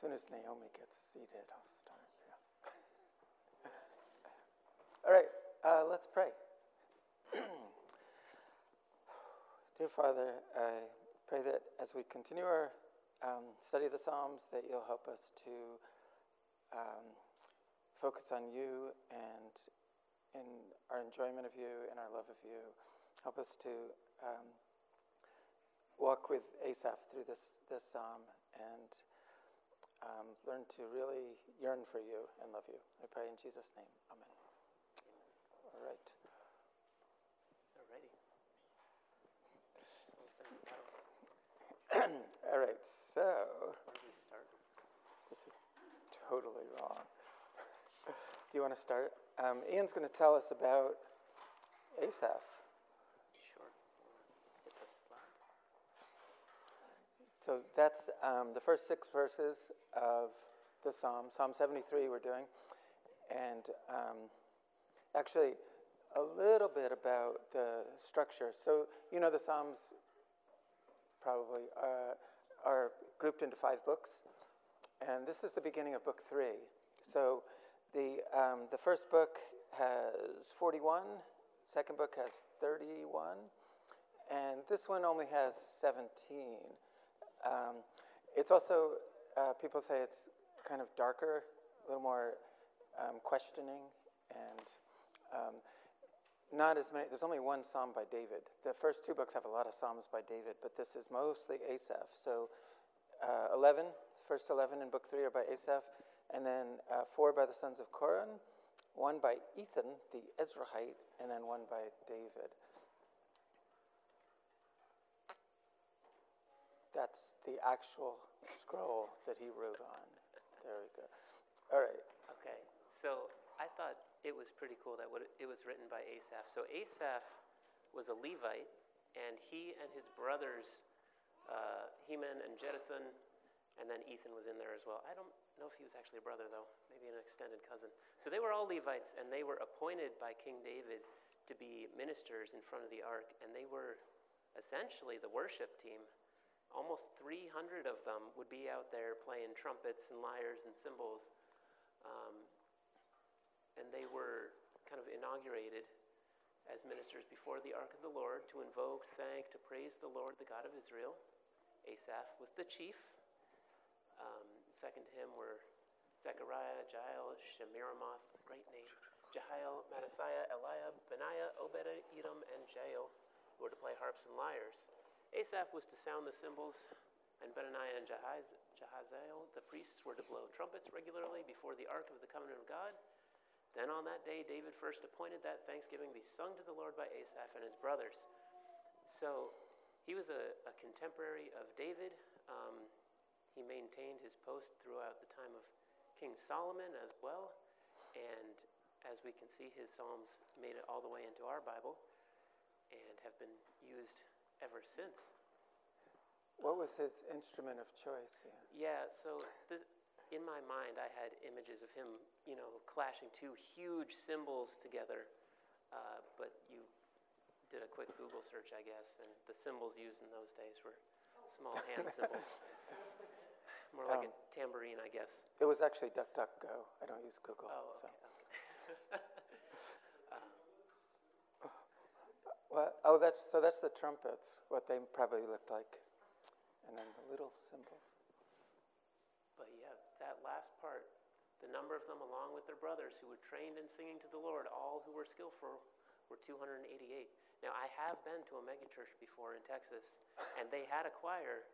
soon as Naomi gets seated, I'll start. Yeah. All right, uh, let's pray. Dear Father, I pray that as we continue our um, study of the Psalms, that you'll help us to um, focus on you and in our enjoyment of you and our love of you. Help us to um, walk with Asaph through this, this psalm and um, learn to really yearn for you and love you. I pray in Jesus' name. Amen. All right. Alrighty. All right, so. Where do we start? This is totally wrong. do you want to start? Um, Ian's going to tell us about Asaph. Sure. Hit the slide. So that's um, the first six verses of the Psalm, Psalm 73, we're doing. And um, actually, a little bit about the structure. So, you know, the Psalms probably uh, are grouped into five books. And this is the beginning of book three. So, the, um, the first book has 41, second book has 31, and this one only has 17. Um, it's also, uh, people say it's kind of darker, a little more um, questioning, and um, not as many. There's only one psalm by David. The first two books have a lot of psalms by David, but this is mostly Asaph. So uh, 11, first 11 in book three are by Asaph, and then uh, four by the sons of Korah, one by Ethan, the Ezrahite, and then one by David. That's the actual scroll that he wrote on. There we go. All right. Okay, so I thought it was pretty cool that it was written by Asaph. So Asaph was a Levite, and he and his brothers, uh, Heman and Jeduthun, and then Ethan was in there as well. I don't know if he was actually a brother, though, maybe an extended cousin. So they were all Levites, and they were appointed by King David to be ministers in front of the ark, and they were essentially the worship team. Almost 300 of them would be out there playing trumpets and lyres and cymbals. Um, and they were kind of inaugurated as ministers before the ark of the Lord to invoke, thank, to praise the Lord, the God of Israel. Asaph was the chief. Um, second to him were Zechariah, Jael, Shemiramoth, great name, Jehiel, Mattithiah, Eliab, Benaiah, Obed, Edom, and Jael, who were to play harps and lyres. Asaph was to sound the cymbals, and Benaniah and Jahaziel, the priests, were to blow trumpets regularly before the ark of the covenant of God. Then on that day, David first appointed that thanksgiving be sung to the Lord by Asaph and his brothers. So he was a, a contemporary of David. Um, he maintained his post throughout the time of King Solomon as well. And as we can see, his Psalms made it all the way into our Bible and have been used ever since. What was his instrument of choice? Yeah, yeah so the, in my mind, I had images of him, you know, clashing two huge cymbals together. Uh, but you did a quick Google search, I guess, and the cymbals used in those days were small hand cymbals. More like um, a tambourine, I guess. It was actually DuckDuckGo. I don't use Google. Oh, okay. So. okay. Well, oh, that's so. That's the trumpets. What they probably looked like, and then the little cymbals. But yeah, that last part, the number of them, along with their brothers who were trained in singing to the Lord, all who were skillful, were 288. Now, I have been to a megachurch before in Texas, and they had a choir,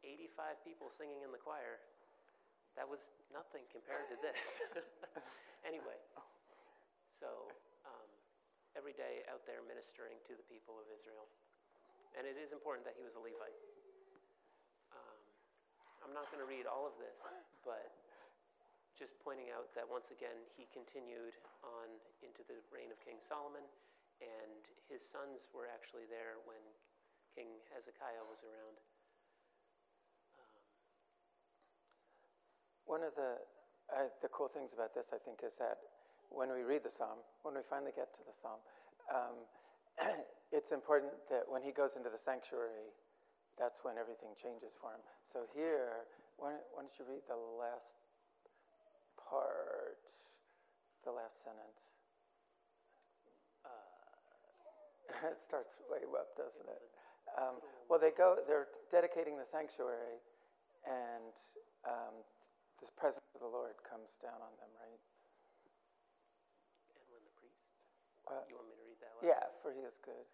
85 people singing in the choir. That was nothing compared to this. anyway, so every day out there ministering to the people of Israel. And it is important that he was a Levite. Um, I'm not going to read all of this, but just pointing out that once again he continued on into the reign of King Solomon, and his sons were actually there when King Hezekiah was around. One of the uh, the cool things about this, I think, is that when we read the psalm, when we finally get to the psalm, um, it's important that when he goes into the sanctuary, that's when everything changes for him. So here, why don't, why don't you read the last part, the last sentence? Uh, it starts way up, doesn't it? Um, well, they go. They're dedicating the sanctuary, and um, the presence of the Lord comes down on them, right? and when the priest. Well, You want me to read that? yeah, for He is good.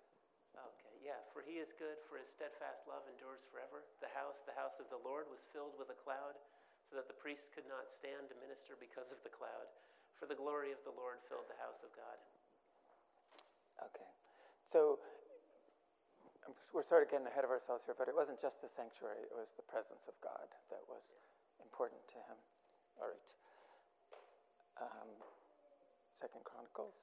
Okay, yeah. For he is good, for his steadfast love endures forever. The house, the house of the Lord, was filled with a cloud, so that the priests could not stand to minister because of the cloud. For the glory of the Lord filled the house of God. Okay, so um, we're sort of getting ahead of ourselves here, but it wasn't just the sanctuary; it was the presence of God that was important to him. All right. Um, Second Chronicles.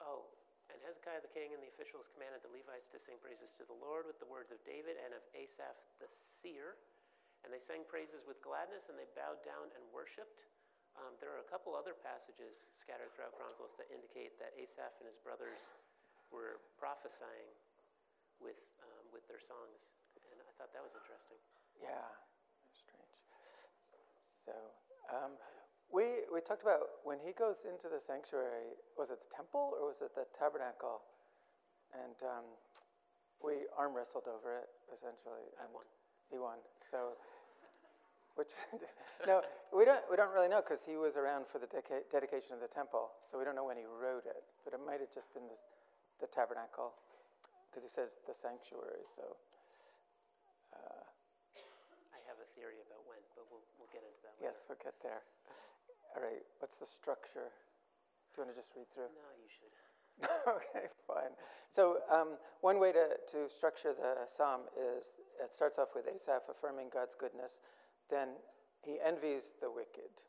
Oh, and Hezekiah the king and the officials commanded the Levites to sing praises to the Lord with the words of David and of Asaph the seer. And they sang praises with gladness, and they bowed down and worshipped. Um, there are a couple other passages scattered throughout Chronicles that indicate that Asaph and his brothers were prophesying with, um, with their songs. And I thought that was interesting. Yeah, strange. So um, we we talked about when he goes into the sanctuary. Was it the temple or was it the tabernacle? And um, we arm wrestled over it essentially. I and won. He won. So. Which no, we don't we don't really know because he was around for the deca- dedication of the temple, so we don't know when he wrote it. But it might have just been the, the tabernacle, because he says the sanctuary. So uh, I have a theory about when, but we'll, we'll get into that later. Yes, we'll get there. All right, what's the structure? Do you want to just read through? No, you should. okay, fine. So, um, one way to, to structure the psalm is it starts off with Asaph affirming God's goodness, then he envies the wicked.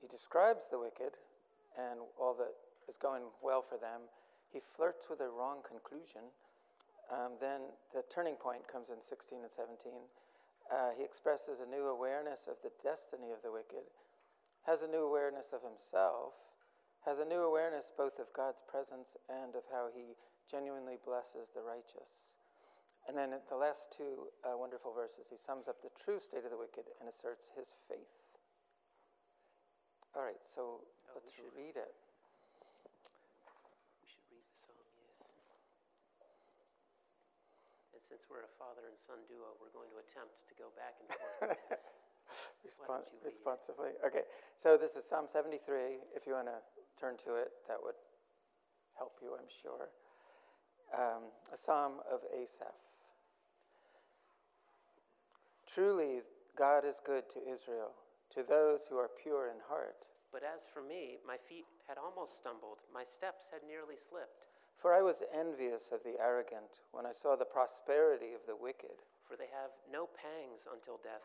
He describes the wicked and all that is going well for them. He flirts with a wrong conclusion. Um, then the turning point comes in 16 and 17. Uh, he expresses a new awareness of the destiny of the wicked, has a new awareness of himself, has a new awareness both of God's presence and of how he genuinely blesses the righteous. And then at the last two uh, wonderful verses, he sums up the true state of the wicked and asserts his faith. All right, so Oh, let's read it. We should read the psalm, yes. And since we're a father and son duo, we're going to attempt to go back and forth with. Respon- don't read responsively. Okay, so this is Psalm 73. If you want to turn to it, that would help you, I'm sure. Um, a psalm of Asaph. Truly, God is good to Israel, to those who are pure in heart. But as for me, my feet had almost stumbled, my steps had nearly slipped. For I was envious of the arrogant when I saw the prosperity of the wicked. For they have no pangs until death,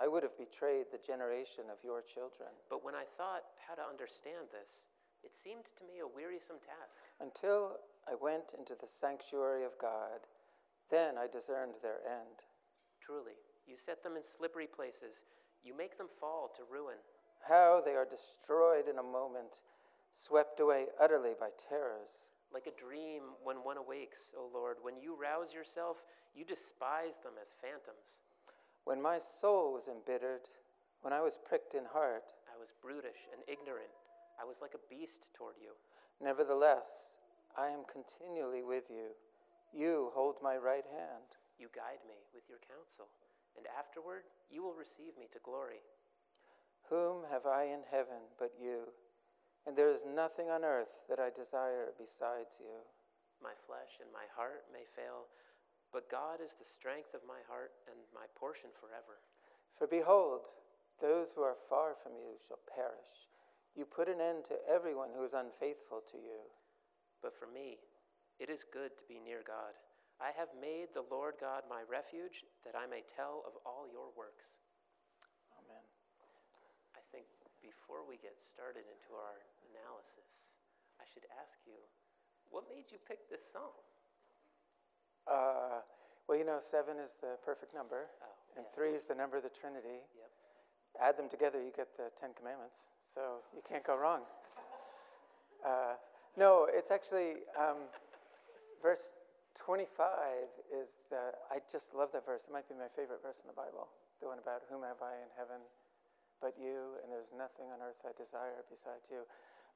I would have betrayed the generation of your children. But when I thought how to understand this, it seemed to me a wearisome task. Until I went into the sanctuary of God, then I discerned their end. Truly, you set them in slippery places, you make them fall to ruin. How they are destroyed in a moment, swept away utterly by terrors. Like a dream when one awakes, O Lord, when you rouse yourself, you despise them as phantoms. When my soul was embittered, when I was pricked in heart, I was brutish and ignorant. I was like a beast toward you. nevertheless, I am continually with you. You hold my right hand. You guide me with your counsel, and afterward you will receive me to glory. Whom have I in heaven but you? And there is nothing on earth that I desire besides you. My flesh and my heart may fail, but God is the strength of my heart and my portion forever. For behold, those who are far from you shall perish. You put an end to everyone who is unfaithful to you. But for me, it is good to be near God. I have made the Lord God my refuge, that I may tell of all your works. Amen. I think before we get started into our analysis, I should ask you, what made you pick this song? Uh, well, you know, seven is the perfect number, Oh, and yeah. three is the number of the Trinity. Yep. Add them together, you get the Ten Commandments. So you can't go wrong. Uh, no, it's actually um, verse 25 is the, I just love that verse. It might be my favorite verse in the Bible. The one about whom have I in heaven but you, and there's nothing on earth I desire besides you.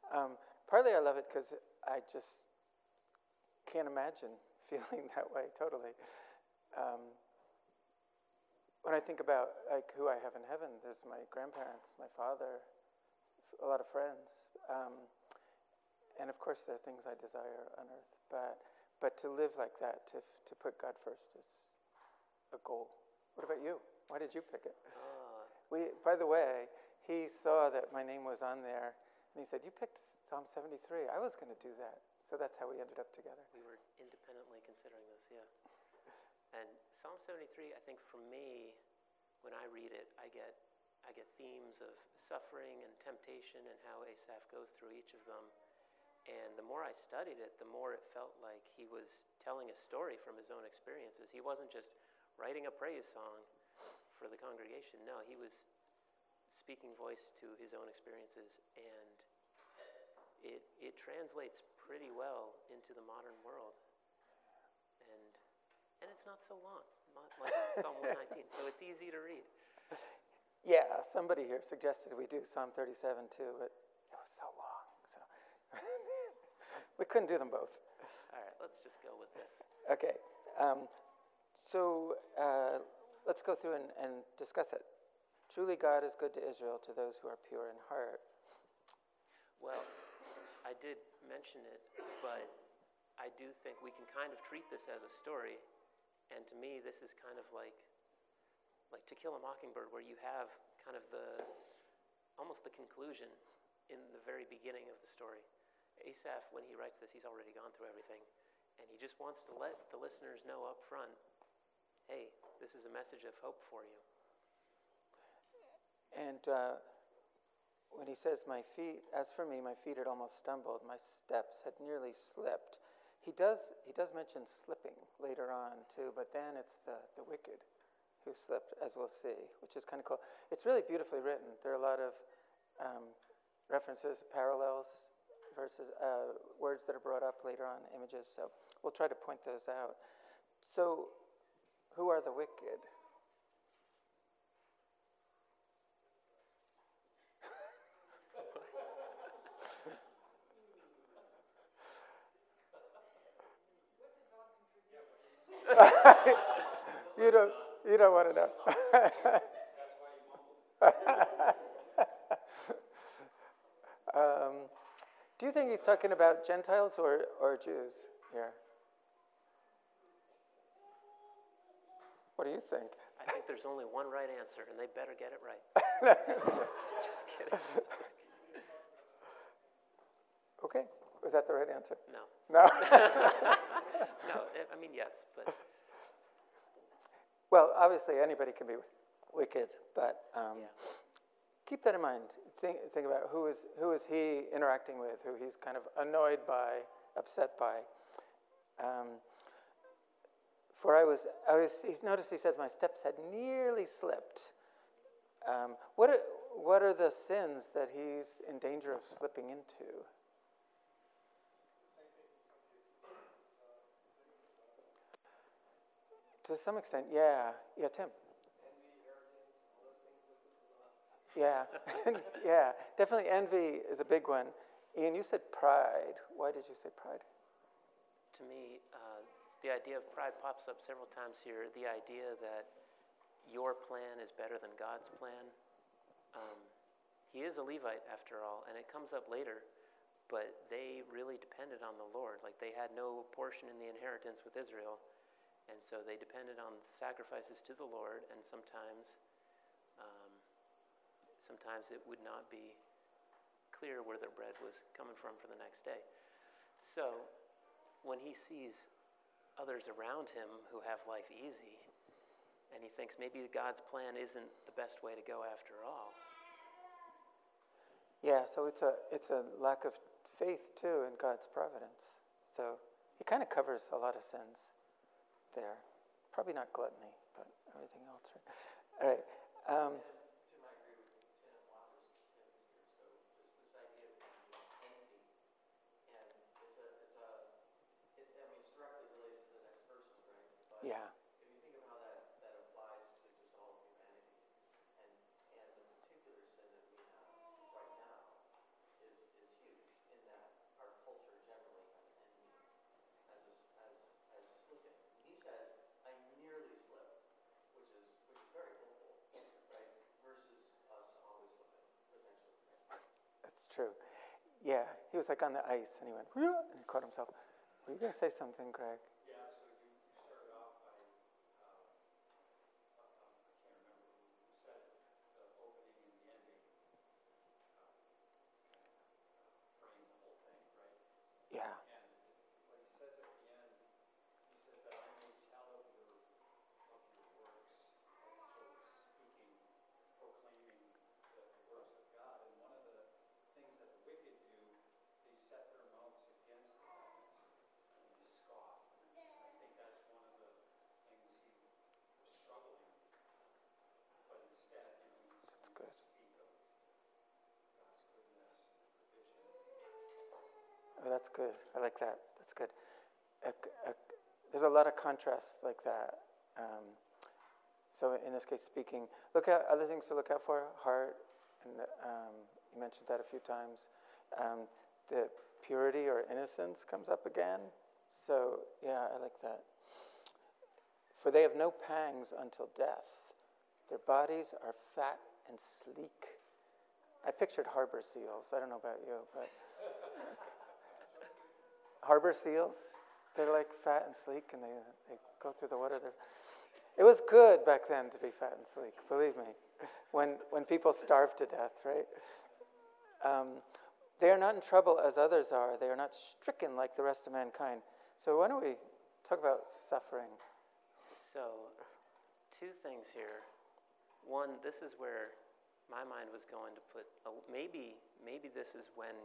Um, partly I love it because I just can't imagine feeling that way totally. Um, when I think about like who I have in heaven, there's my grandparents, my father, f- a lot of friends, um, and of course there are things I desire on earth. But but to live like that, to f- to put God first, is a goal. What about you? Why did you pick it? Ah, We, by the way, he saw that my name was on there, and he said, "You picked Psalm 73. I was going to do that." So that's how we ended up together. we were independently considering this, yeah. And Psalm 73, I think for me, when I read it, I get, I get themes of suffering and temptation and how Asaph goes through each of them. And the more I studied it, the more it felt like he was telling a story from his own experiences. He wasn't just writing a praise song for the congregation. No, he was speaking voice to his own experiences, and it, it translates pretty well into the modern world. And, and it's not so long, not like Psalm 119, so it's easy to read. Yeah, somebody here suggested we do Psalm 37 too, but it was so long. So we couldn't do them both. All right, let's just go with this. Okay, um, so uh, let's go through and, and discuss it. Truly, God is good to Israel, to those who are pure in heart. Well, I did mention it, but I do think we can kind of treat this as a story. And to me, this is kind of like, like To Kill a Mockingbird, where you have kind of the, almost the conclusion in the very beginning of the story. Asaph, when he writes this, he's already gone through everything. And he just wants to let the listeners know up front hey, this is a message of hope for you. And uh, when he says, My feet, as for me, my feet had almost stumbled, my steps had nearly slipped. He does, he does mention slipping later on, too, but then it's the, the wicked who slipped, as we'll see, which is kind of cool. It's really beautifully written. There are a lot of um, references, parallels, verses, uh, words that are brought up later on, images, so we'll try to point those out. So, who are the wicked? you don't you don't want to know. um, do you think he's talking about Gentiles or, or Jews here? What do you think? I think there's only one right answer, and they better get it right. just kidding. Okay, was that the right answer? No. No. No, I- mean, yes, but well, obviously anybody can be wicked, but um, yeah. keep that in mind. Think, think about who is who is he interacting with, who he's kind of annoyed by, upset by. Um, for I was, I was. He's noticed. He says, "My steps had nearly slipped." Um, what are, what are the sins that he's in danger of slipping into? To some extent, yeah, yeah, Tim. Yeah, yeah, definitely envy is a big one. Ian, you said pride. Why did you say pride? To me, uh, the idea of pride pops up several times here. The idea that your plan is better than God's plan. Um, he is a Levite after all, and it comes up later, but they really depended on the Lord. Like they had no portion in the inheritance with Israel, and so they depended on sacrifices to the Lord, and sometimes, um, sometimes it would not be clear where their bread was coming from for the next day. So when he sees others around him who have life easy, and he thinks maybe God's plan isn't the best way to go after all. Yeah, so it's a it's a lack of faith too in God's providence. So he kind of covers a lot of sins there. Probably not gluttony, but everything else. Right? All right. Um, yeah. True. Yeah, he was like on the ice and he went, and he caught himself. Were you going to say something, Greg? Oh, that's good. I like that. That's good. there's a lot of contrast like that. Um, so in this case, speaking, look at other things to look out for. Heart, and um, you mentioned that a few times. Um, the purity or innocence comes up again. So yeah, I like that. For they have no pangs until death. Their bodies are fat and sleek. I pictured harbor seals. I don't know about you, but harbor seals. They're like fat and sleek, and they, they go through the water. They're, it was good back then to be fat and sleek, believe me, when, when people starve to death, right? Um, they are not in trouble as others are. They are not stricken like the rest of mankind. So, why don't we talk about suffering? So, two things here. One, this is where my mind was going to put, maybe, maybe this is when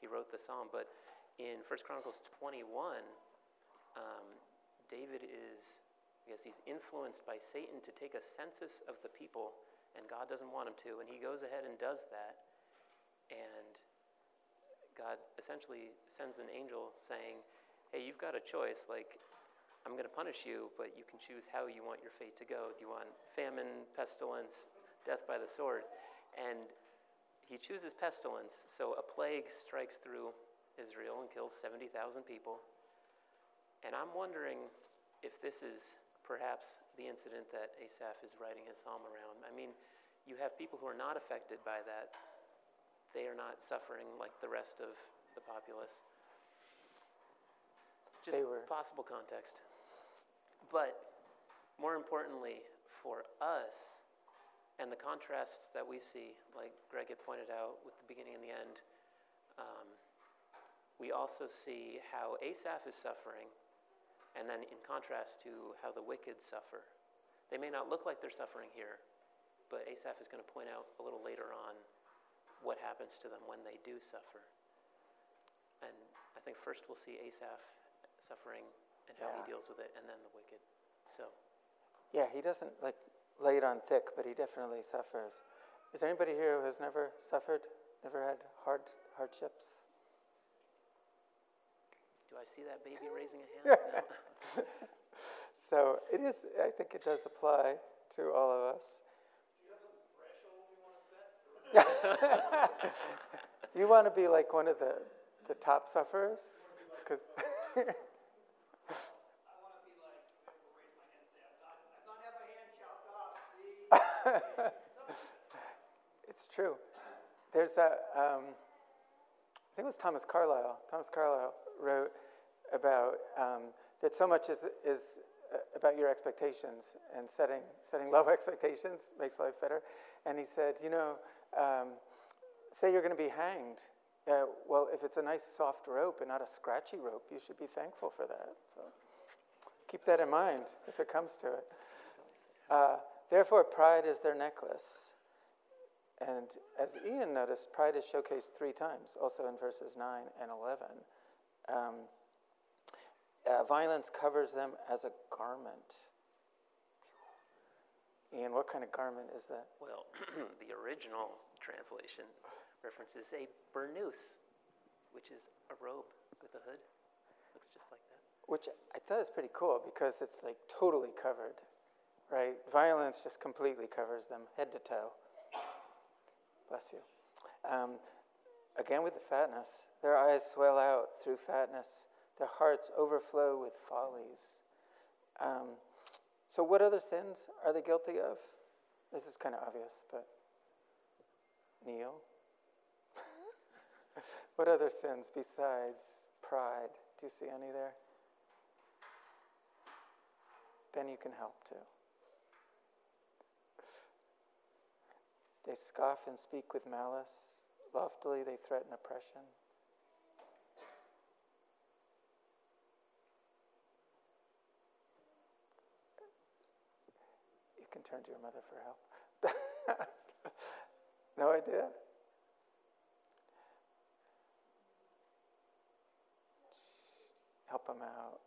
he wrote the psalm, but in 1 Chronicles 21, um, David is, I guess he's influenced by Satan to take a census of the people, and God doesn't want him to, and he goes ahead and does that. And God essentially sends an angel saying, Hey, you've got a choice. Like, I'm going to punish you, but you can choose how you want your fate to go. Do you want famine, pestilence, death by the sword? And he chooses pestilence, so a plague strikes through Israel and kills 70,000 people. And I'm wondering if this is perhaps the incident that Asaph is writing his psalm around. I mean, you have people who are not affected by that. They are not suffering like the rest of the populace. Just possible context. But more importantly, for us, and the contrasts that we see, like Greg had pointed out with the beginning and the end, um, we also see how Asaph is suffering, and then in contrast to how the wicked suffer. They may not look like they're suffering here, but Asaph is going to point out a little later on what happens to them when they do suffer. And I think first we'll see Asaph suffering and how yeah. he deals with it, and then the wicked. So. Yeah, he doesn't like lay it on thick, but he definitely suffers. Is there anybody here who has never suffered, never had hard hardships? Do I see that baby raising a hand? No. so it is, I think it does apply to all of us. Do you want to be like one of the, the top sufferers? Because. it's true. there's a, um, I think it was Thomas Carlyle. Thomas Carlyle wrote about um, that so much is, is uh, about your expectations and setting, setting low expectations makes life better. And he said, you know, um, say you're going to be hanged. Uh, well, if it's a nice soft rope and not a scratchy rope, you should be thankful for that. So keep that in mind if it comes to it. Uh, therefore, pride is their necklace. And as Ian noticed, pride is showcased three times, also in verses 9 and 11. Um, uh, violence covers them as a garment. Ian, what kind of garment is that? Well, the original translation references a burnous, which is a robe with a hood. Looks just like that. Which I thought is pretty cool because it's like totally covered, right? Violence just completely covers them, head to toe. Bless you. Um, again, with the fatness, their eyes swell out through fatness, their hearts overflow with follies. Um, so, what other sins are they guilty of? This is kind of obvious, but Neil? what other sins besides pride? Do you see any there? Then you can help too. They scoff and speak with malice. Loftily, they threaten oppression. You can turn to your mother for help. no idea? Help them out.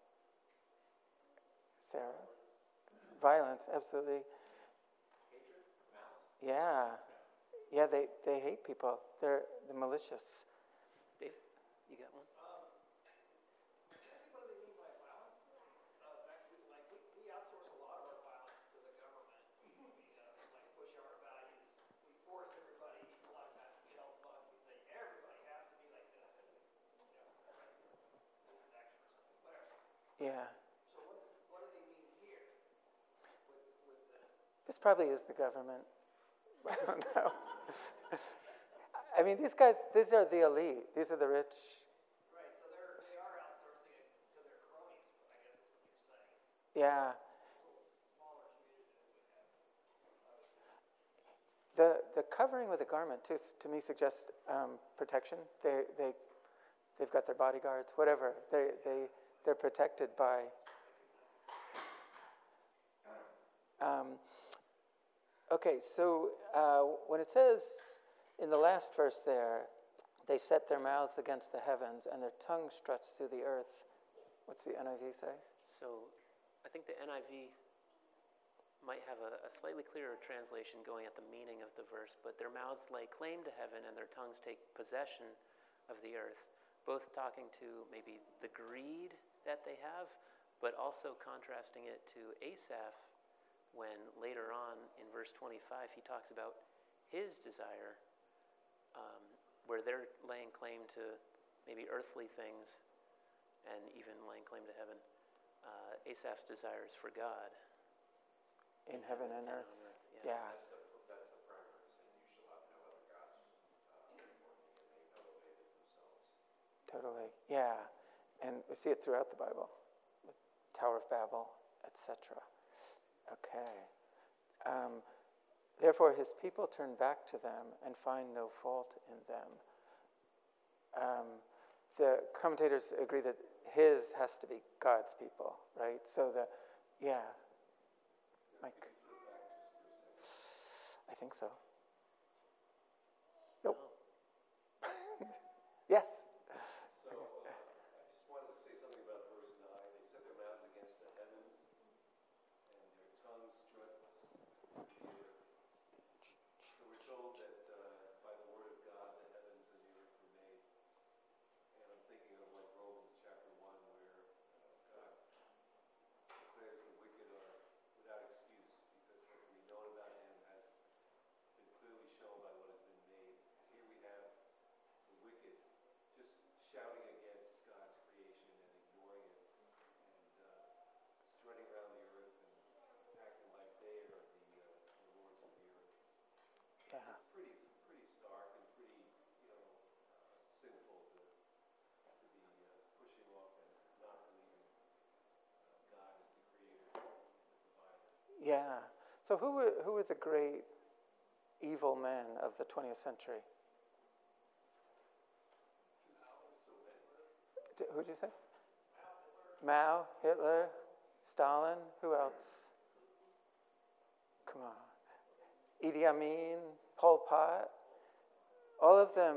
Sarah? Violence, absolutely. Yeah. Yeah, they, they hate people. They're, they're malicious. Dave, you got one? Yeah. So what, is, what do they mean here with, with this? This probably is the government. I don't know. I mean, these guys, these are the elite. These are the rich. Right, so they're, they are outsourcing it to their cronies, I guess is what you're saying. Yeah. The, the covering with a garment, too, to me suggests um, protection. They, they, they've got their bodyguards, whatever. They, they, they're protected by. Um, okay, so uh, when it says in the last verse there, they set their mouths against the heavens and their tongue struts through the earth. What's the NIV say? So I think the NIV might have a, a, slightly clearer translation going at the meaning of the verse, but their mouths lay claim to heaven and their tongues take possession of the earth, both talking to maybe the greed that they have, but also contrasting it to Asaph when later on in verse 25 he talks about his desire, um, where they're laying claim to maybe earthly things and even laying claim to heaven. Uh, Asaph's desires for God. In heaven and, earth. earth. Yeah. yeah. That's the, that's the primary sin. You shall have no other gods uh, before me, and they elevated themselves. Totally. Yeah. And we see it throughout the Bible, with Tower of Babel, etc. Okay. Um, Therefore, his people turn back to them and find no fault in them. Um, the commentators agree that his has to be God's people, right? So the, yeah. Mike? I think so. Nope. yes. So uh, I just wanted to say something about verse 9. They set their mouths against the heavens, and their tongues strut the earth. So we're told that uh, by the word of God, the heavens and the earth were made. And I'm thinking of like Romans chapter 1, where uh, God declares the wicked are without excuse because what can be known about him has been clearly shown by what has been made. Here we have the wicked just shouting against God's creation and ignoring it and uh, strutting around the earth and acting like they are the, uh, the lords of the earth. Yeah. It's pretty, it's pretty stark and pretty Yeah. So who were, who were the great evil men of the 20th century? D- Who'd you say? Mao, Hitler, Stalin. Who else? Come on. Idi Amin, Pol Pot. All of them.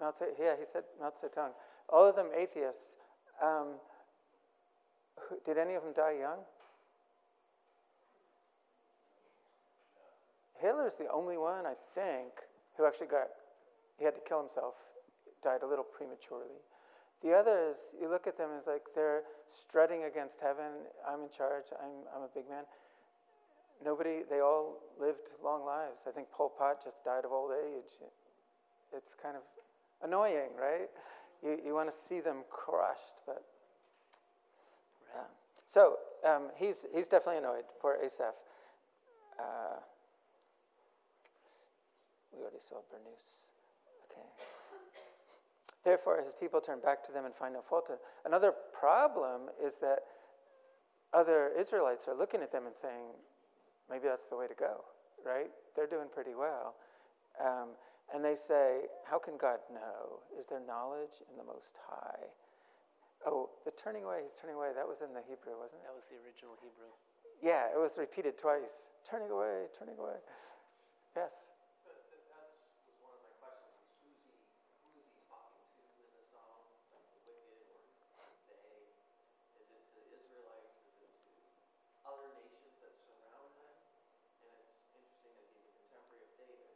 Mao Tse, yeah, he said Mao Zedong. All of them atheists. Um, who, did any of them die young? Hitler's the only one, I think, who actually got, he had to kill himself, died a little prematurely. The others, you look at them as like they're strutting against heaven. I'm in charge, I'm, I'm a big man. Nobody, they all lived long lives. I think Pol Pot just died of old age. It's kind of annoying, right? You, you want to see them crushed, but. Um, so um, he's, he's definitely annoyed, poor Asaph. Uh, we already saw burnous. Okay. Therefore, his people turn back to them and find no fault. in- Another problem is that other Israelites are looking at them and saying, maybe that's the way to go, right? They're doing pretty well. Um, and they say, How can God know? Is there knowledge in the Most High? Oh, the turning away, he's turning away, that was in the Hebrew, wasn't it? That was the original Hebrew. Yeah, it was repeated twice. Turning away, turning away. Yes. So th- that's, was one of my questions, was who's he, who is he talking to in the psalm? Like the wicked or they? Is it to Israelites? Is it to other nations that surround them? And it's interesting that he's a contemporary of David.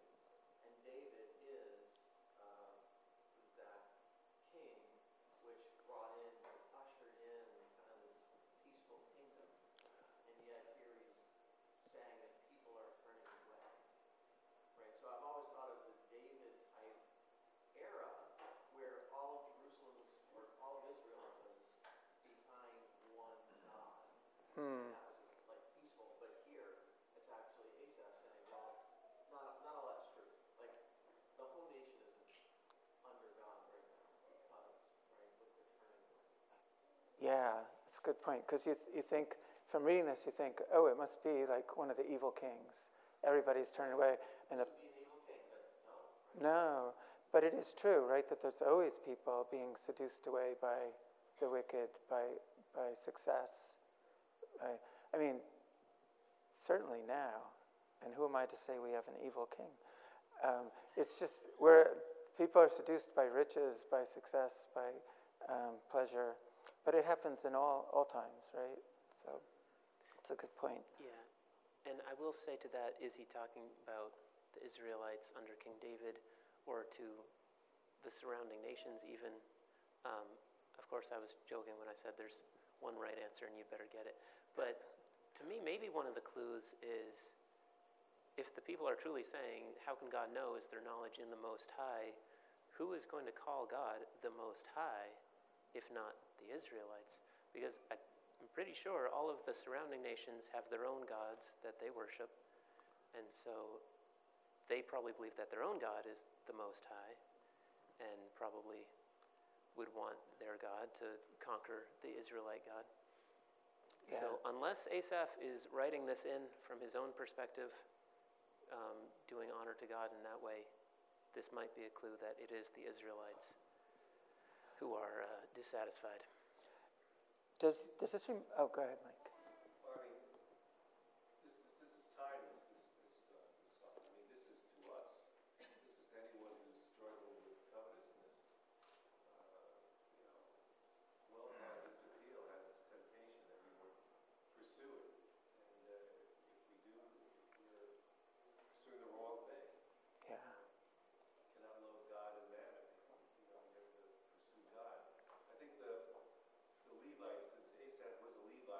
And David is, um, that king which brought in, ushered in kind of this peaceful kingdom. And yet here he's saying that people are turning away. Right, so I've always thought of the David type era where all of Jerusalem was, or all of Israel was behind one God. Hmm. And that was like peaceful, but here it's actually Asaph saying, well, not, not all that's true. Like the whole nation isn't under God right now because, right, what they're turning away. Yeah, that's a good point. Because you, th- you think, from reading this, you think, oh, it must be like one of the evil kings. Everybody's turning away. And the, no. But it is true, right, that there's always people being seduced away by the wicked, by, by success. I mean, certainly now. And who am I to say we have an evil king? Um, it's just where people are seduced by riches, by success, by um, pleasure. But it happens in all, all times, right? So it's a good point. Yeah. And I will say to that, is he talking about the Israelites under King David or to the surrounding nations even? Um, of course, I was joking when I said there's one right answer and you better get it. But to me, maybe one of the clues is if the people are truly saying, How can God know? Is there knowledge in the Most High? Who is going to call God the Most High if not the Israelites? Because I'm pretty sure all of the surrounding nations have their own gods that they worship. And so they probably believe that their own God is the Most High and probably would want their God to conquer the Israelite God. Yeah. So, unless Asaph is writing this in from his own perspective, um, doing honor to God in that way, this might be a clue that it is the Israelites who are uh, dissatisfied. Does, does this rem- oh, go ahead, Mike. Well, I mean, this is, this is timeless, this, this, uh, this song. I mean, this is to us. This is to anyone who's struggling with covetousness. Uh, you know, wealth has its appeal, has its temptation, everyone pursue it. And, uh, if we do, we're pursuing the wrong thing. Yeah. cannot love God and mammon. You know, you have to pursue God. I think the, the Levites, since Asaph was a Levite,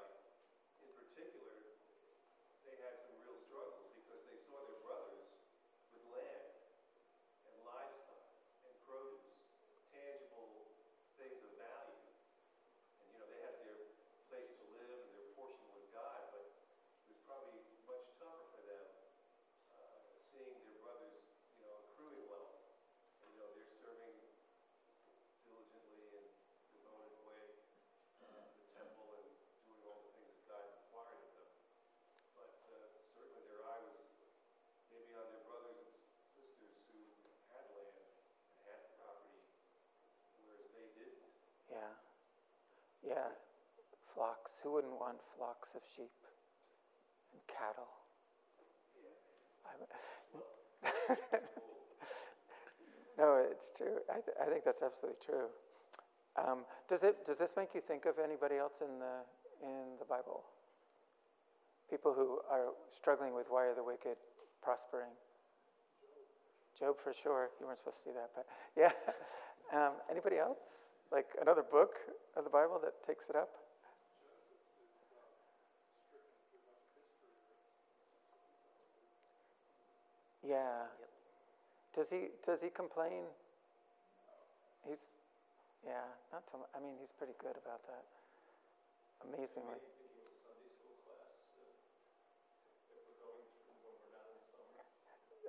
Yeah. Yeah. Flocks. Who wouldn't want flocks of sheep and cattle? no, it's true. I, th- I think that's absolutely true. Um, does, it, does this make you think of anybody else in the, in the Bible? People who are struggling with why are the wicked prospering? Job, for sure. You weren't supposed to see that, but yeah. Um, anybody else? Like another book of the Bible that takes it up? Yeah. Does he does he complain? He's yeah, not much. I mean, he's pretty good about that. Amazingly.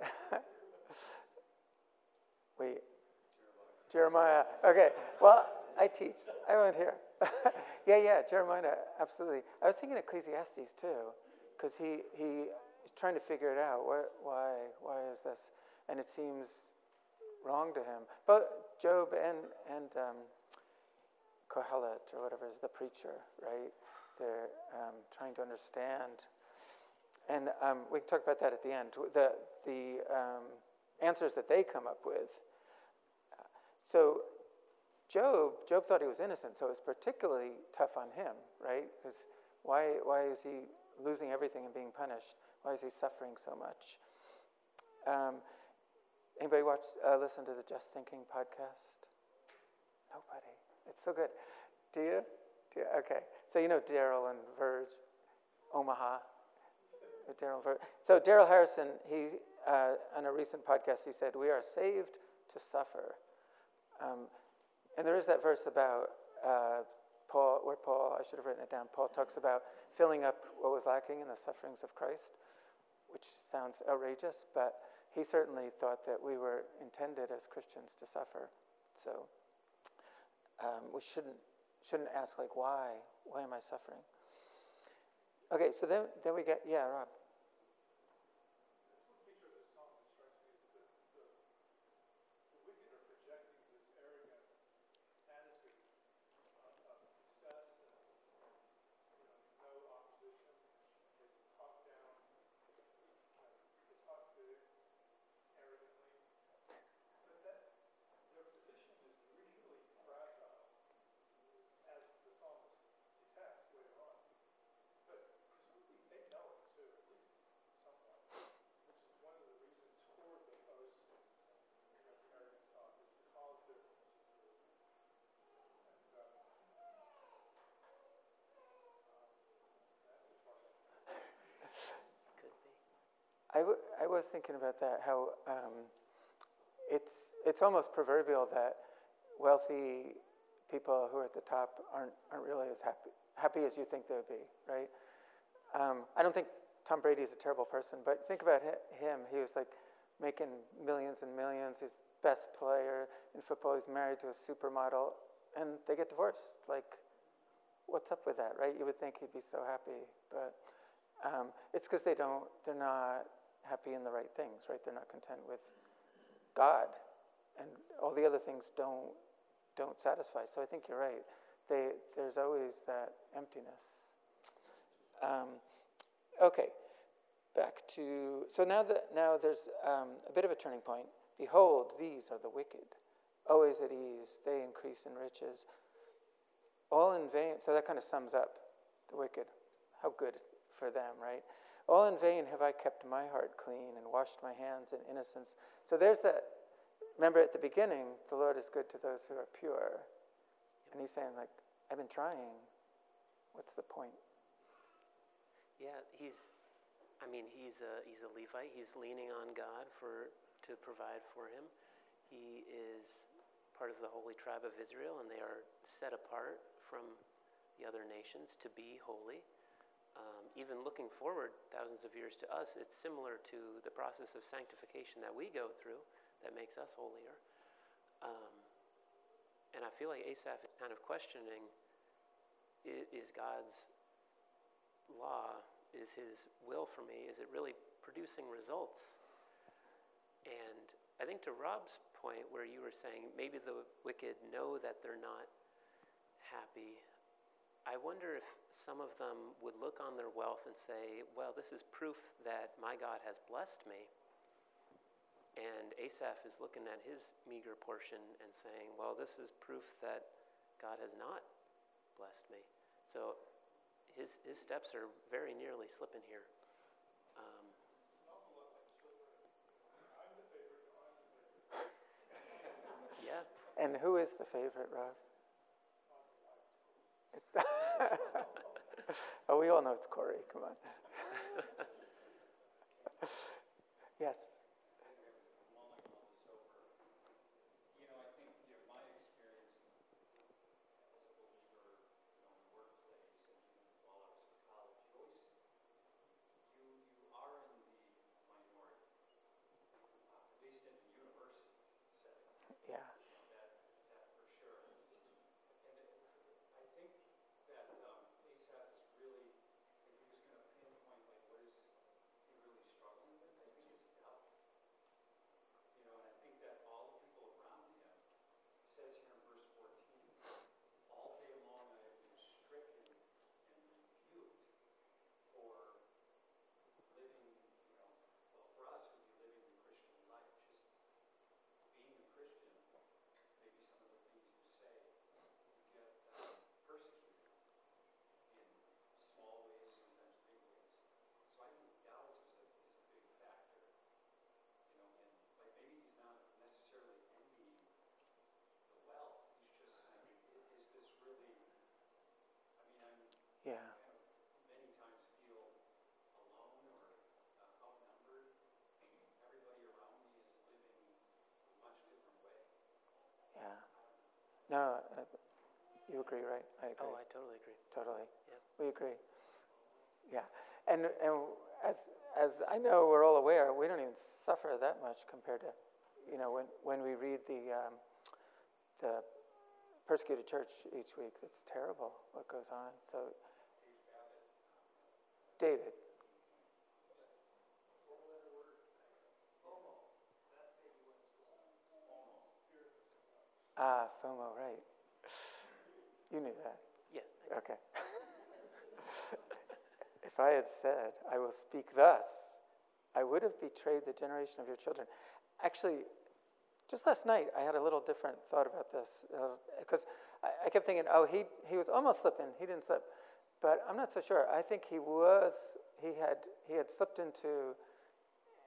Wait. Jeremiah. Okay. Well, I teach. I went here. yeah, yeah, Jeremiah, absolutely. I was thinking Ecclesiastes too, because he, he is trying to figure it out. What, why, why is this? And it seems wrong to him. But Job and, and um, Kohelet, or whatever, is the preacher, right? They're um, trying to understand. And um, we can talk about that at the end. The, the um, answers that they come up with. So Job, Job thought he was innocent, so it was particularly tough on him, right? Because why, why is he losing everything and being punished? Why is he suffering so much? Um, anybody watch, uh, listen to the Just Thinking podcast? Nobody. It's so good. Do you? Do you? Okay. So you know Daryl and Verge, Omaha. Daryl Verge. So Darrell Harrison, he uh, on a recent podcast, he said, "We are saved to suffer." Um, and there is that verse about uh, Paul, where Paul, I should have written it down, Paul talks about filling up what was lacking in the sufferings of Christ, which sounds outrageous, but he certainly thought that we were intended as Christians to suffer. So um, we shouldn't, shouldn't ask, like, why? Why am I suffering? Okay, so then, then we get, yeah, Rob. I, w- I was thinking about that, how um, it's, it's almost proverbial that wealthy people who are at the top aren't, aren't really as happy, happy as you think they would be, right? Um, I don't think Tom Brady is a terrible person, but think about him. He was like making millions and millions. He's the best player in football. He's married to a supermodel, and they get divorced. Like, what's up with that, right? You would think he'd be so happy, but um, it's because they don't. They're not happy in the right things, right? They're not content with God, and all the other things don't don't satisfy. So I think you're right. They, there's always that emptiness. Um, okay, back to so now that now there's um, a bit of a turning point. Behold, these are the wicked, always at ease. They increase in riches, all in vain. So that kind of sums up the wicked. How good for them, right? All in vain have I kept my heart clean and washed my hands in innocence. So there's that. Remember at the beginning, the Lord is good to those who are pure. And he's saying, like, I've been trying. What's the point? Yeah, he's, I mean, he's a, he's a Levite. He's leaning on God for, to provide for him. He is part of the holy tribe of Israel, and they are set apart from the other nations to be holy um, even looking forward thousands of years to us, it's similar to the process of sanctification that we go through that makes us holier. Um, and I feel like Asaph is kind of questioning is God's law, is his will for me, is it really producing results? And I think to Rob's point, where you were saying maybe the wicked know that they're not happy, I wonder if some of them would look on their wealth and say, Well, this is proof that my God has blessed me. And Asaph is looking at his meager portion and saying, Well, this is proof that God has not blessed me. So his, his steps are very nearly slipping here. Um, yeah. And who is the favorite, Rob? oh, we all know it's Corey. Come on. yes. You know, I think, you know, my experience as a believer, you know, in the workplace and even while I was in college, you always, you, you are in the minority, uh, at least in the university setting, Yeah. that, that for sure. And it, I think that, um, Asaph is really, if he was gonna pinpoint like what is he really struggling with, I think it's doubt. You know, and I think that all the people around him, says here in verse 14, all day long I have been stricken and rebuked for living, you know, well, for us, it would be living the Christian life. Just being a Christian, maybe some of the things you say, you get um, persecuted in small ways, sometimes big ways. So I think doubt is a, is a big factor you know, and like maybe he's not necessarily envying the wealth. He's just saying, "I- is this really? I mean, I'm Yeah. many times feel alone or uh, outnumbered. Everybody around me is living a much different way. Yeah. No, uh, you agree, right? I agree. Oh, I totally agree. Totally. Yep. We agree. Yeah. And, and as, as I know we're all aware, we don't even suffer that much compared to, you know, when, when we read the, um, the persecuted church each week, it's terrible what goes on. So, David. Ah, FOMO, right. You knew that. Yeah. Okay. if I had said, I will speak thus, I would have betrayed the generation of your children. Actually, just last night, I had a little different thought about this because I, I kept thinking, oh, he, he was almost slipping. He didn't slip. But I'm not so sure. I think he was, he had, he had slipped into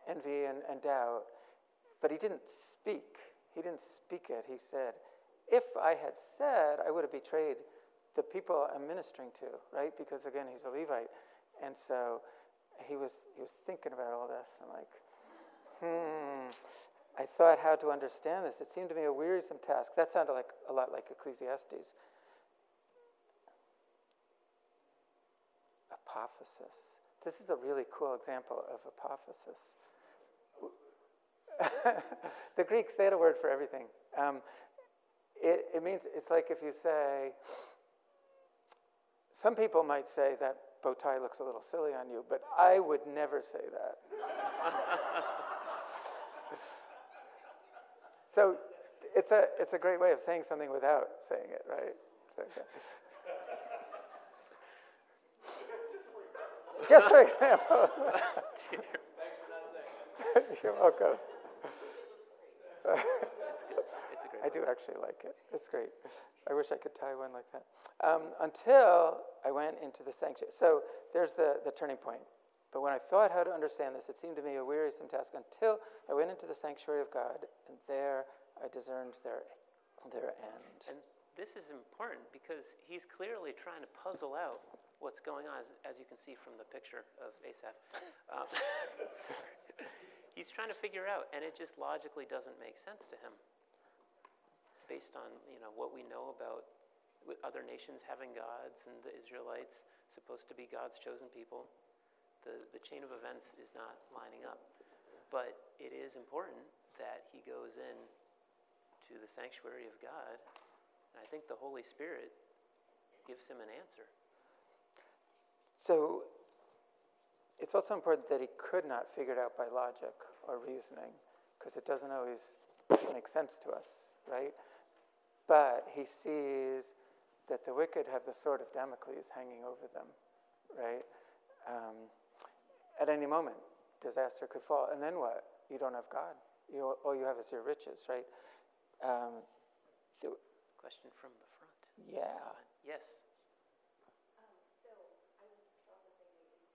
envy and, and doubt, but he didn't speak. He didn't speak it. He said, if I had said, I would have betrayed the people I'm ministering to, right? Because again, he's a Levite. And so he was, he was thinking about all this and like, hmm, I thought how to understand this. It seemed to me a wearisome task. That sounded like a lot like Ecclesiastes. Apophasis. This is a really cool example of apophasis. the Greeks, they had a word for everything. Um, it, it means, it's like if you say, some people might say that bow tie looks a little silly on you, but I would never say that. so it's a, it's a great way of saying something without saying it, right? Just for example. You're welcome. It's a great I do actually like it. It's great. I wish I could tie one like that. Um, until I went into the sanctuary. So there's the, the turning point. But when I thought how to understand this, it seemed to me a wearisome task until I went into the sanctuary of God, and there I discerned their, their end. And this is important because he's clearly trying to puzzle out what's going on, as, as you can see from the picture of Asaph. Um, he's trying to figure out, and it just logically doesn't make sense to him, based on you know what we know about other nations having gods and the Israelites supposed to be God's chosen people. The the chain of events is not lining up, but it is important that he goes in to the sanctuary of God and I think the Holy Spirit gives him an answer. So it's also important that he could not figure it out by logic or reasoning, because it doesn't always make sense to us, right? But he sees that the wicked have the sword of Damocles hanging over them, right? Um, at any moment, disaster could fall. And then what? You don't have God. You, all you have is your riches, right? Um, the, Question from the front. yeah. Yes. Um, so I was also thinking it's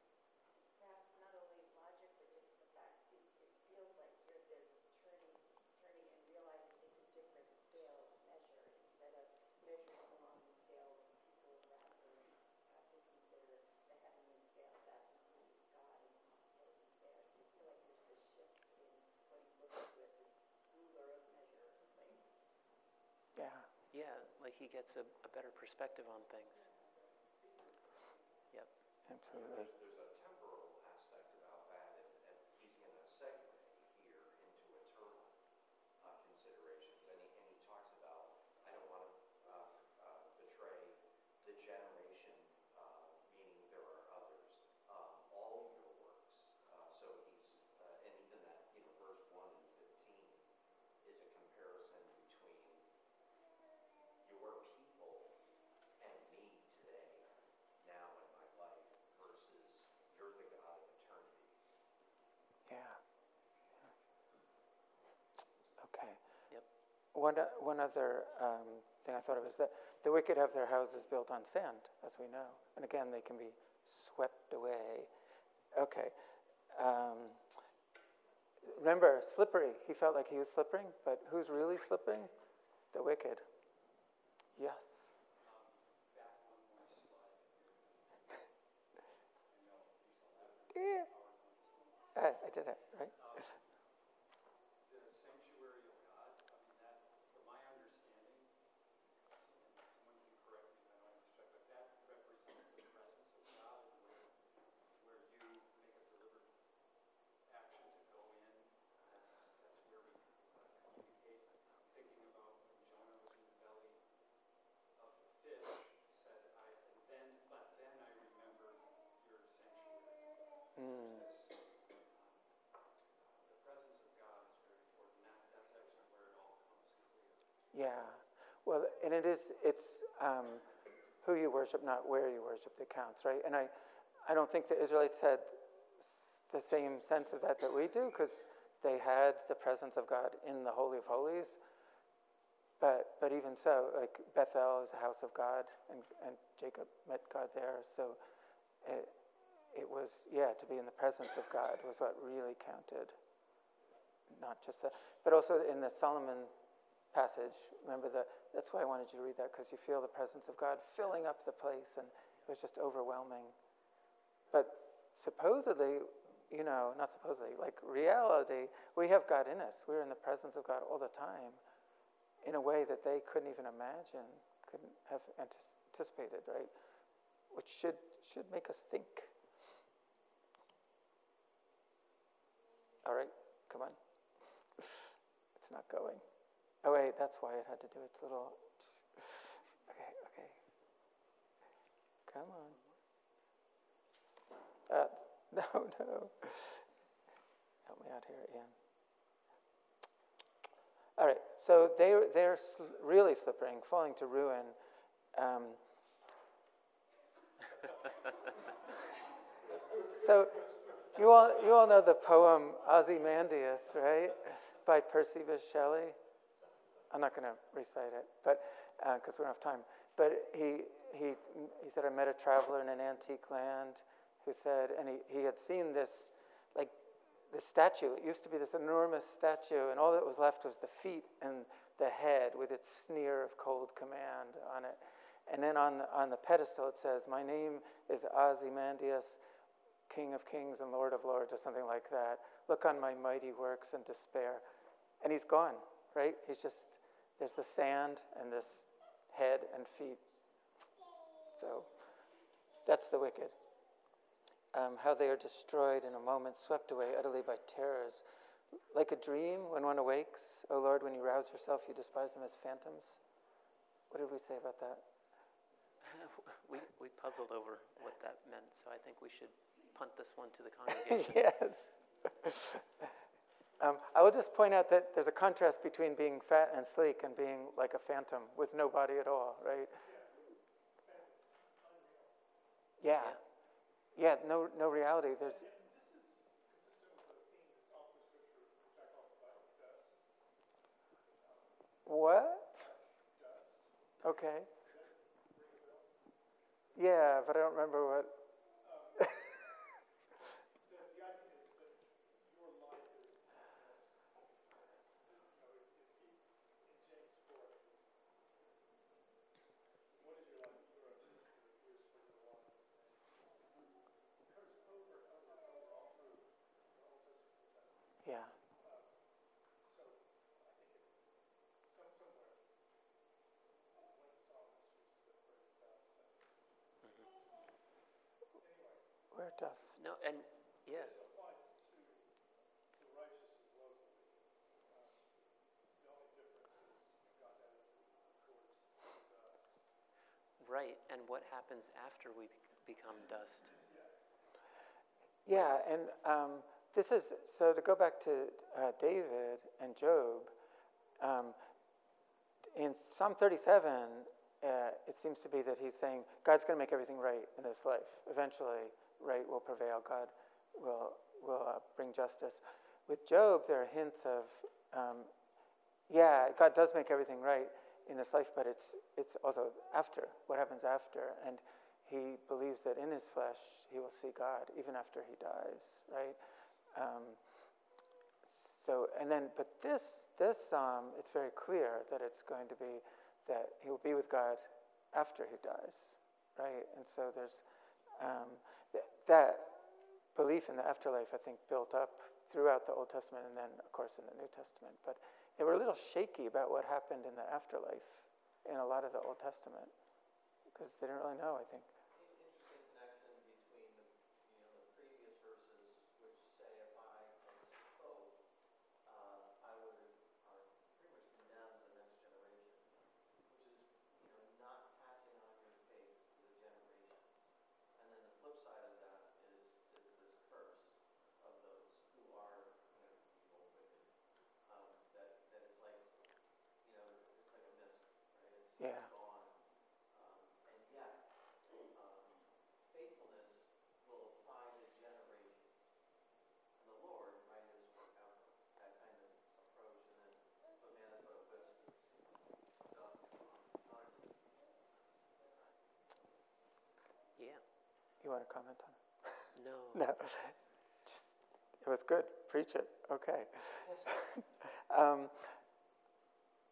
perhaps not only logic, but just the fact that it feels like here they're turning, he's turning and realizing it's a different scale of measure instead of measuring along the scale of people around them. You have to consider the heavenly scale that includes God and the possibilities there. So you feel like there's this shift in what he's looking to as his ruler of measure or something. Yeah. Yeah, like he gets a, a better perspective on things. Yep. Absolutely. There's a temporal aspect about that, and, and he's going to segue here into eternal uh, considerations. And he, and he talks about, I don't want to uh, uh, betray the generation, uh, meaning there are others, um, all your works. Uh, so he's, uh, and even that, you know, verse 1 and 15 is a comparison between your people and me today, now in my life, versus you're the God of eternity. Yeah. Okay. Yep. One, o- one other um, thing I thought of is that the wicked have their houses built on sand, as we know. And again, they can be swept away. Okay. Um, remember, slippery. He felt like he was slipping, but who's really slipping? The wicked. Yes. Yeah. I, I did it, right? The sanctuary of God, I mean, that, from my understanding, and someone can correct me if I don't understand, but that represents the presence of God and where, where you make a deliberate action to go in. That's, that's where we uh, communicate. I'm thinking about when Jonah was in the belly of the fish, said, I, and then, but then I remember your sanctuary. Mm. This, um, the presence of God is very important. That, that's actually where it all comes clear. Yeah. Well, and it is, it's um, who you worship, not where you worship that counts, right? And I, I don't think the Israelites had the same sense of that that we do because they had the presence of God in the Holy of Holies. But, but even so, like Bethel is a house of God, and, and Jacob met God there. So it, it was, yeah, to be in the presence of God was what really counted. Not just that, but also in the Solomon passage, remember that, that's why I wanted you to read that, because you feel the presence of God filling up the place, and it was just overwhelming. But supposedly, you know, not supposedly, like reality, we have God in us. We're in the presence of God all the time in a way that they couldn't even imagine, couldn't have anticipated, right? Which should, should make us think. All right, come on. It's not going. Oh, wait, that's why it had to do its little. Okay, okay. Come on. Uh, no, no. Help me out here, Ian. All right, so they, they're sl- really slipping, falling to ruin. Um, so you all, you all know the poem Ozymandias, right? By Percy Bysshe Shelley. I'm not going to recite it, but uh, because we don't have time. But he, he, he said, I met a traveler in an antique land who said, and he, he had seen this, like, this statue. It used to be this enormous statue, and all that was left was the feet and the head with its sneer of cold command on it. And then on the, on the pedestal it says, My name is Ozymandias, King of kings and Lord of lords, or something like that. Look on my mighty works and despair. And he's gone, right? He's just, there's the sand and this head and feet. So that's the wicked. Um, how they are destroyed in a moment, swept away utterly by terrors. Like a dream when one awakes, O Lord, when you rouse yourself, you despise them as phantoms. What did we say about that? we, we puzzled over what that meant, so I think we should punt this one to the congregation. yes. um, I will just point out that there's a contrast between being fat and sleek and being like a phantom with no body at all, right? Yeah. Yeah, no, no reality. There's, what? Okay. Yeah, but I don't remember what. Yeah. Where dust? No, and yeah. Right, and what happens after we become dust? Yeah, and um, this is so to go back to uh, David and Job. Um, in Psalm 37, uh, it seems to be that he's saying God's going to make everything right in this life. Eventually, right will prevail. God will will uh, bring justice. With Job, there are hints of, um, yeah, God does make everything right in this life, but it's it's also after what happens after, and he believes that in his flesh he will see God even after he dies, right? Um, so and then, but this this psalm, it's very clear that it's going to be that he will be with God after he dies, right? And so there's um, th- that belief in the afterlife, I think, built up throughout the Old Testament and then, of course, in the New Testament. But they were a little shaky about what happened in the afterlife in a lot of the Old Testament because they didn't really know, I think. Interesting connection between the, you know, the previous verses, which say if I spoke, uh, I would, are pretty much condemn the next generation, which is, you know, not passing on your faith to the generation. And then the flip side of that is, is this curse of those who are, you know, evil, wicked. Um, that, that it's like, you know, it's like a mist, right? It's Yeah. gone. Um, and yet, um, faithfulness will apply to generations. And the Lord, right, is forever. That kind of approach. And then, but man is but a wisp, it's dust on, on his Yeah. You want to comment on it? No. No. Just, it was good. Preach it. Okay. um,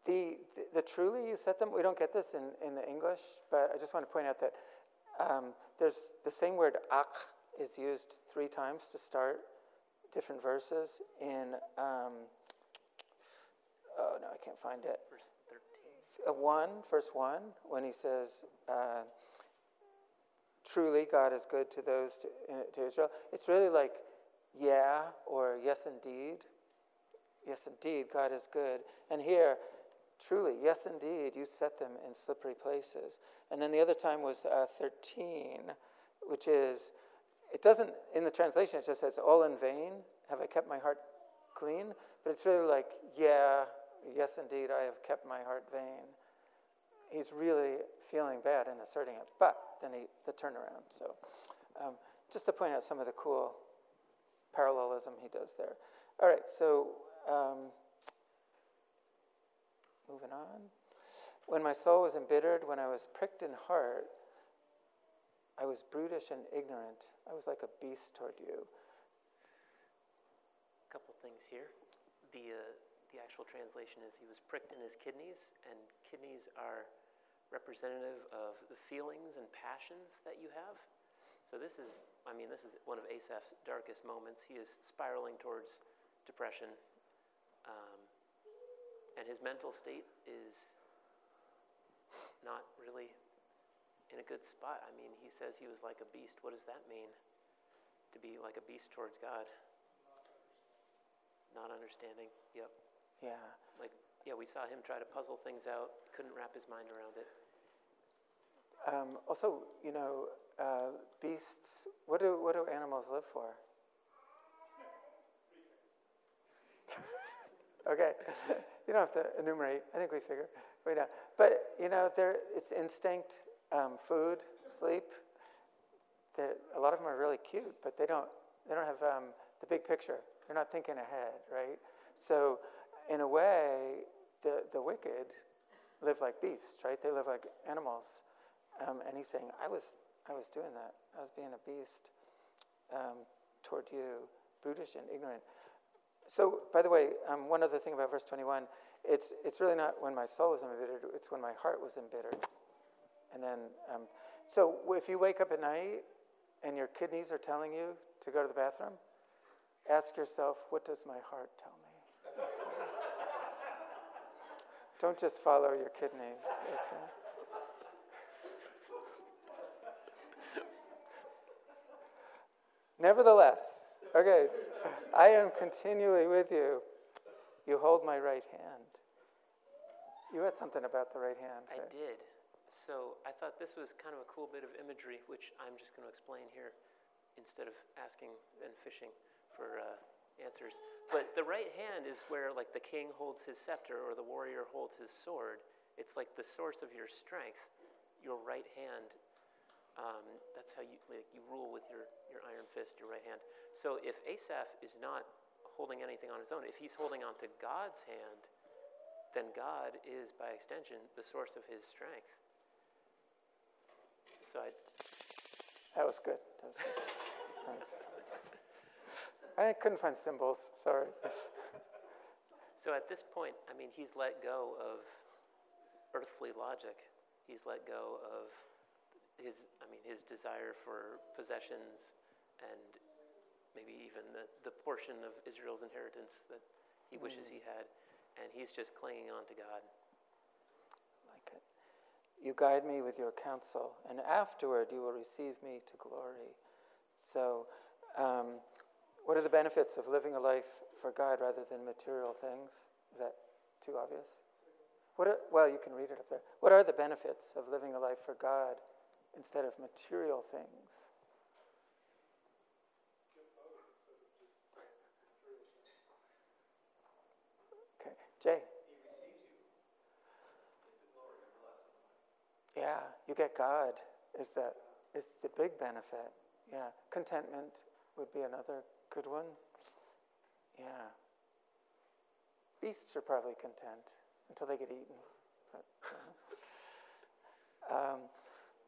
the, the, the truly you set them, we don't get this in, in the English, but I just want to point out that um, there's the same word ach is used three times to start different verses in, um, oh no, I can't find it. Verse 13. Uh, 1, verse 1, when he says, uh, truly God is good to those to, to Israel. It's really like, yeah, or yes, indeed. Yes, indeed, God is good. And here, truly, yes, indeed, you set them in slippery places. And then the other time was uh, 13, which is, it doesn't, in the translation, it just says, all in vain have I kept my heart clean. But it's really like, yeah, yes, indeed, I have kept my heart vain he's really feeling bad and asserting it. But then he, the turnaround. So, um, just to point out some of the cool parallelism he does there. All right, so um, moving on. When my soul was embittered, when I was pricked in heart, I was brutish and ignorant. I was like a beast toward you. A couple things here. The, uh, the actual translation is he was pricked in his kidneys, and kidneys are representative of the feelings and passions that you have. So this is, I mean, this is one of Asaph's darkest moments. He is spiraling towards depression, um, and his mental state is not really in a good spot. I mean, he says he was like a beast. What does that mean? To be like a beast towards God? Not understanding. Yep. Yeah. Like, yeah, we saw him try to puzzle things out, couldn't wrap his mind around it. Um, also, you know, uh, beasts. What do what do animals live for? okay, you don't have to enumerate. I think we figure. We know. But you know, there it's instinct, um, food, sleep. that a lot of them are really cute, but they don't they don't have um, the big picture. They're not thinking ahead, right? So, in a way, the the wicked live like beasts, right? They live like animals. Um, and he's saying, I was I was doing that. I was being a beast um, toward you, brutish and ignorant. So, by the way, um, one other thing about verse 21 it's, it's really not when my soul was embittered, it's when my heart was embittered. And then, um, so if you wake up at night and your kidneys are telling you to go to the bathroom, ask yourself, what does my heart tell me? Don't just follow your kidneys, okay? Nevertheless, okay, I am continually with you. You hold my right hand. You had something about the right hand. I did. So I thought this was kind of a cool bit of imagery, which I'm just going to explain here instead of asking and fishing for uh, answers. But the right hand is where, like, the king holds his scepter or the warrior holds his sword. It's like the source of your strength. Your right hand. Um, that's how you like you rule with your your iron fist, your right hand. So if Asaph is not holding anything on his own, if he's holding on to God's hand, then God is, by extension, the source of his strength. So I, That was good. That was good. Thanks. I couldn't find symbols. Sorry. so at this point, I mean, he's let go of earthly logic. He's let go of his, I mean, his desire for possessions and maybe even the, the portion of Israel's inheritance that he wishes he had. And he's just clinging on to God. like it. You guide me with your counsel, and afterward you will receive me to glory. So, um, what are the benefits of living a life for God rather than material things? Is that too obvious? What are, well, you can read it up there. What are the benefits of living a life for God instead of material things? Okay, Jay. Yeah, you get God is the is the big benefit. Yeah, contentment would be another good one. Yeah. Beasts are probably content until they get eaten. But, uh, um,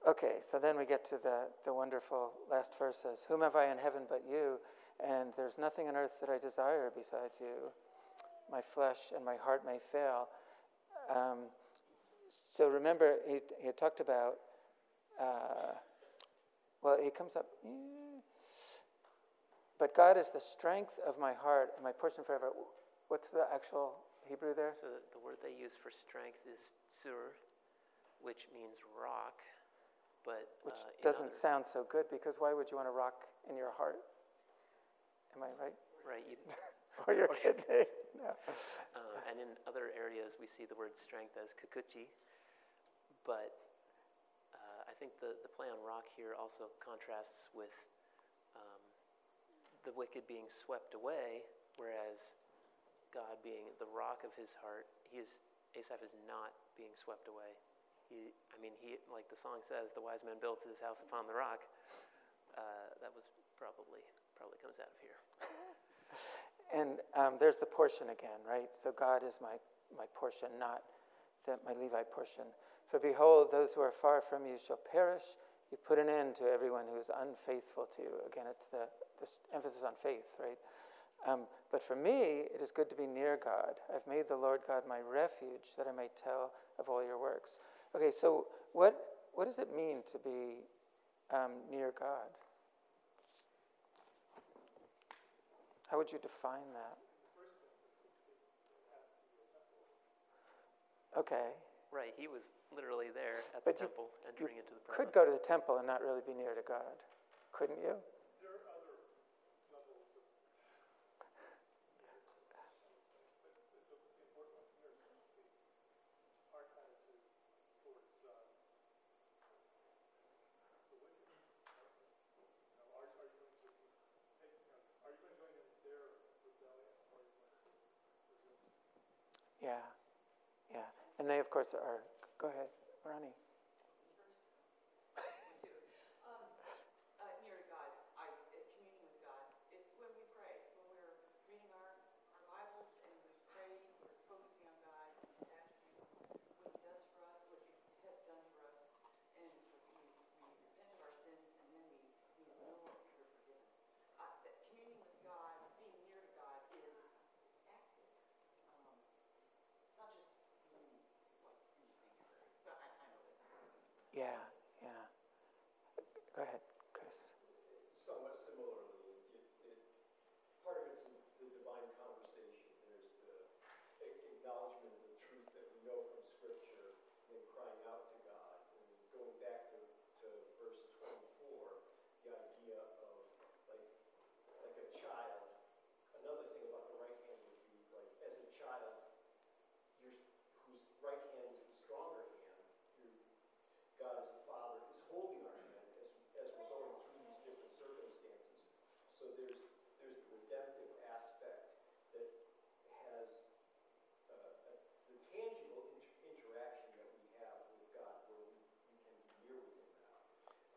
okay, so then we get to the, the wonderful last verses. Whom have I in heaven but you? And there's nothing on earth that I desire besides you. My flesh and my heart may fail. Um, so remember, he, he talked about, uh, well, he comes up, but God is the strength of my heart and my portion forever. What's the actual Hebrew there? So the, word they use for strength is sur, which means rock. But Which uh, doesn't other- sound so good because why would you want to rock in your heart? Am I right? right. You, Or your Or kidney? No. Uh, and in other areas, we see the word strength as kukuchi. But uh, I think the, the play on rock here also contrasts with um, the wicked being swept away, whereas God being the rock of his heart, he is, Asaph is not being swept away. He, I mean, he, like the song says, the wise man built his house upon the rock. Uh, that was probably, probably comes out of here. And um, there's the portion again, right? So God is my, my portion, not the, my Levite portion. For behold, those who are far from you shall perish. You put an end to everyone who is unfaithful to you. Again, it's the, the emphasis on faith, right? Um, but for me, it is good to be near God. I've made the Lord God my refuge that I may tell of all your works. Okay, so what, what does it mean to be um, near God? How would you define that? Okay, Right, he was literally there at But the temple, entering into the could go to the temple and not really be near to God, couldn't you? Yeah, yeah. And they, of course, are. Go ahead, Ronnie. Yeah, yeah. Go ahead, Chris. Somewhat similarly, it, it, part of it's the divine conversation. There's the a- acknowledgement of the truth that we know from Scripture, and then crying out to God. And going back to, to verse 24, the idea of like, like a child. Another thing about the right hand would be like, as a child, your, whose right hand is the stronger hand, your, God as a father is holding our hand as, as we're going through these different circumstances. So there's, there's the redemptive aspect that has uh, a- the tangible inter- interaction that we have with God where we, we can be near with Him now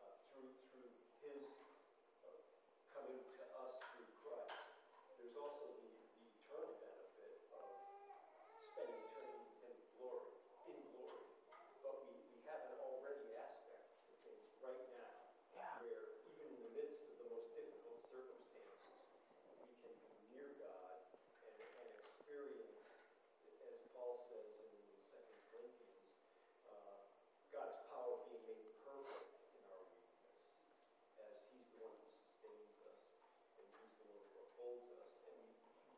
uh, through, through His uh, coming to us through Christ. There's also the, the eternal benefit of spending eternity with Him with glory, in glory. But we, we have an already aspect to things right now Yeah. where even in the midst of the most difficult circumstances, we can be near God and, and experience, as Paul says in Second Corinthians, uh, God's power being made perfect in our weakness, as He's the one who sustains us and He's the one who upholds us, and we,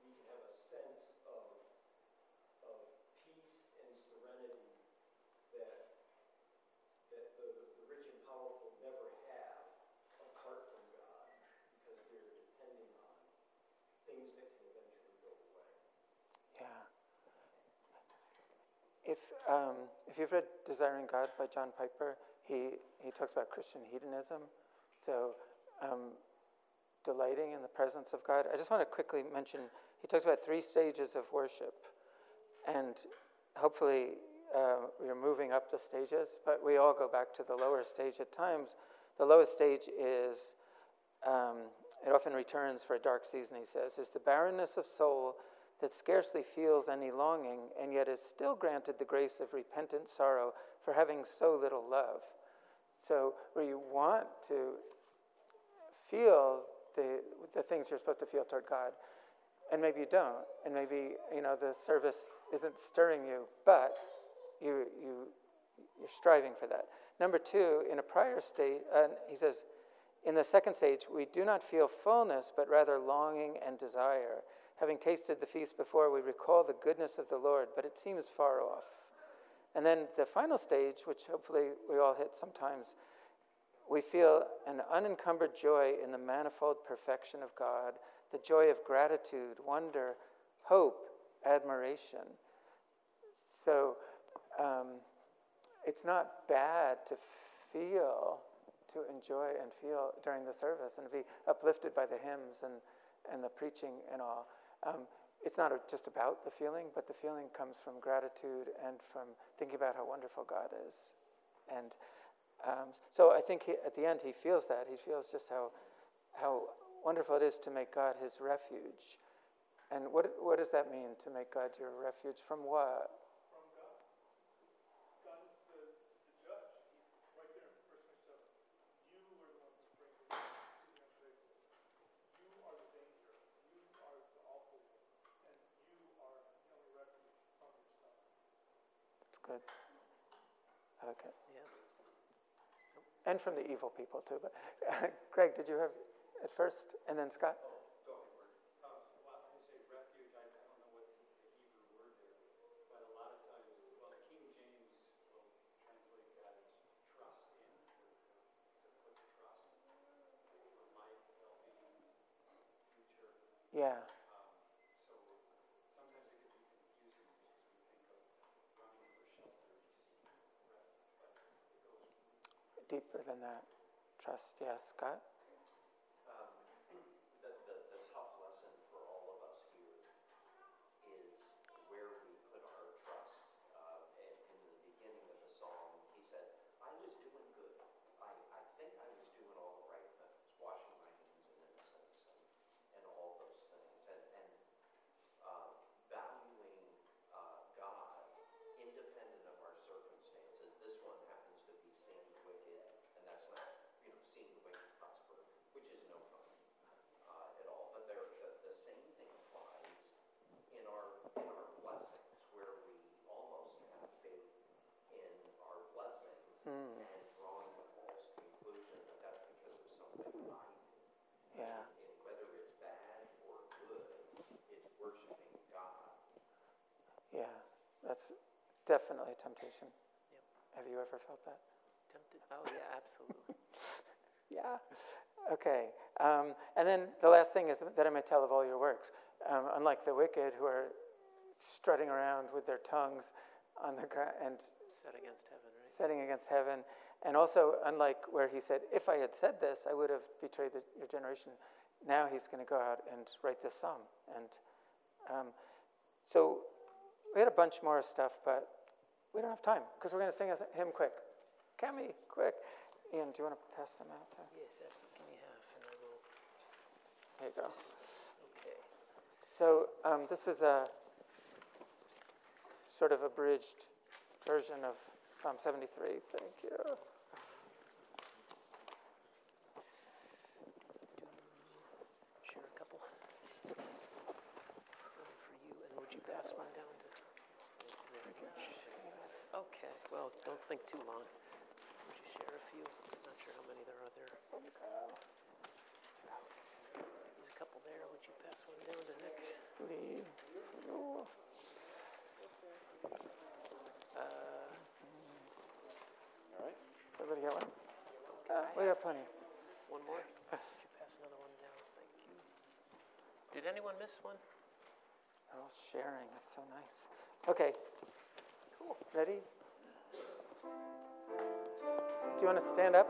we can have a sense of of peace and serenity that that the, the rich and powerful never have apart from God because they're depending on things that can eventually go away. Yeah. If, um, if you've read Desiring God by John Piper, he, he talks about Christian hedonism. So, um, delighting in the presence of God. I just want to quickly mention he talks about three stages of worship. And hopefully, uh, we're moving up the stages, but we all go back to the lower stage at times. The lowest stage is, um, it often returns for a dark season, he says, is the barrenness of soul that scarcely feels any longing and yet is still granted the grace of repentant sorrow for having so little love. So, where you want to feel the, the things you're supposed to feel toward God, and maybe you don't, and maybe you know the service isn't stirring you, but you you you're striving for that. Number two, in a prior state, uh, he says, in the second stage, we do not feel fullness, but rather longing and desire. Having tasted the feast before, we recall the goodness of the Lord, but it seems far off. And then the final stage, which hopefully we all hit sometimes, we feel an unencumbered joy in the manifold perfection of God, the joy of gratitude, wonder, hope, admiration. So um, it's not bad to feel, to enjoy and feel during the service and be uplifted by the hymns and, and the preaching and all. Um, it's not just about the feeling, but the feeling comes from gratitude and from thinking about how wonderful God is. And um, so I think he, at the end he feels that. He feels just how, how wonderful it is to make God his refuge. And what, what does that mean, to make God your refuge? From what? from God. God is the, the judge. He's right there in verse 27. You are the one who brings it to the unfaithful. You are the danger. You are the awful one. And you are the only refuge from yourself. It's good. I like it. Yeah. And from the evil people, too. But Greg, did you have at first, and then Scott? Um, well, when you say refuge, I, I don't know what the Hebrew word there, but a lot of times, well, King James will translate that as trust in, or to, to put trust, like for life, well-being, future. Yeah, Um, so sometimes it can be confusing because we think of running for shelter, seeking refuge, but it goes deeper than that. Trust, yes, Scott? mm. and drawing a false conclusion that that's because of something. Yeah. And, and whether it's bad or good, it's worshiping God. Yeah, that's definitely a temptation. Yep. Have you ever felt that? Tempted? Oh, yeah, absolutely. yeah. Okay. Um, and then the last thing is that I may tell of all your works. Um, unlike the wicked who are strutting around with their tongues on the ground and setting against heaven. And also, unlike where he said, If I had said this, I would have betrayed the, your generation. Now he's going to go out and write this psalm. And um, so we had a bunch more stuff, but we don't have time because we're going to sing a hymn quick. Cami, quick. Ian, do you want to pass some out there? Yes, give me half and I will, There you go. okay. So um, this is a sort of abridged version of Psalm 73. Thank you. Share a couple. One for you, and would you pass one down to? There we go. Okay, well, don't think too long. Would you share a few? Not sure how many there are there. There's a couple there. Would you pass one down to Nick? Leave. Uh, you. Uh, Everybody got one? Uh, we got plenty. one more? You pass another one down? Thank you. Did anyone miss one? They're all sharing. That's so nice. Okay. Cool. Ready? Do you want to stand up?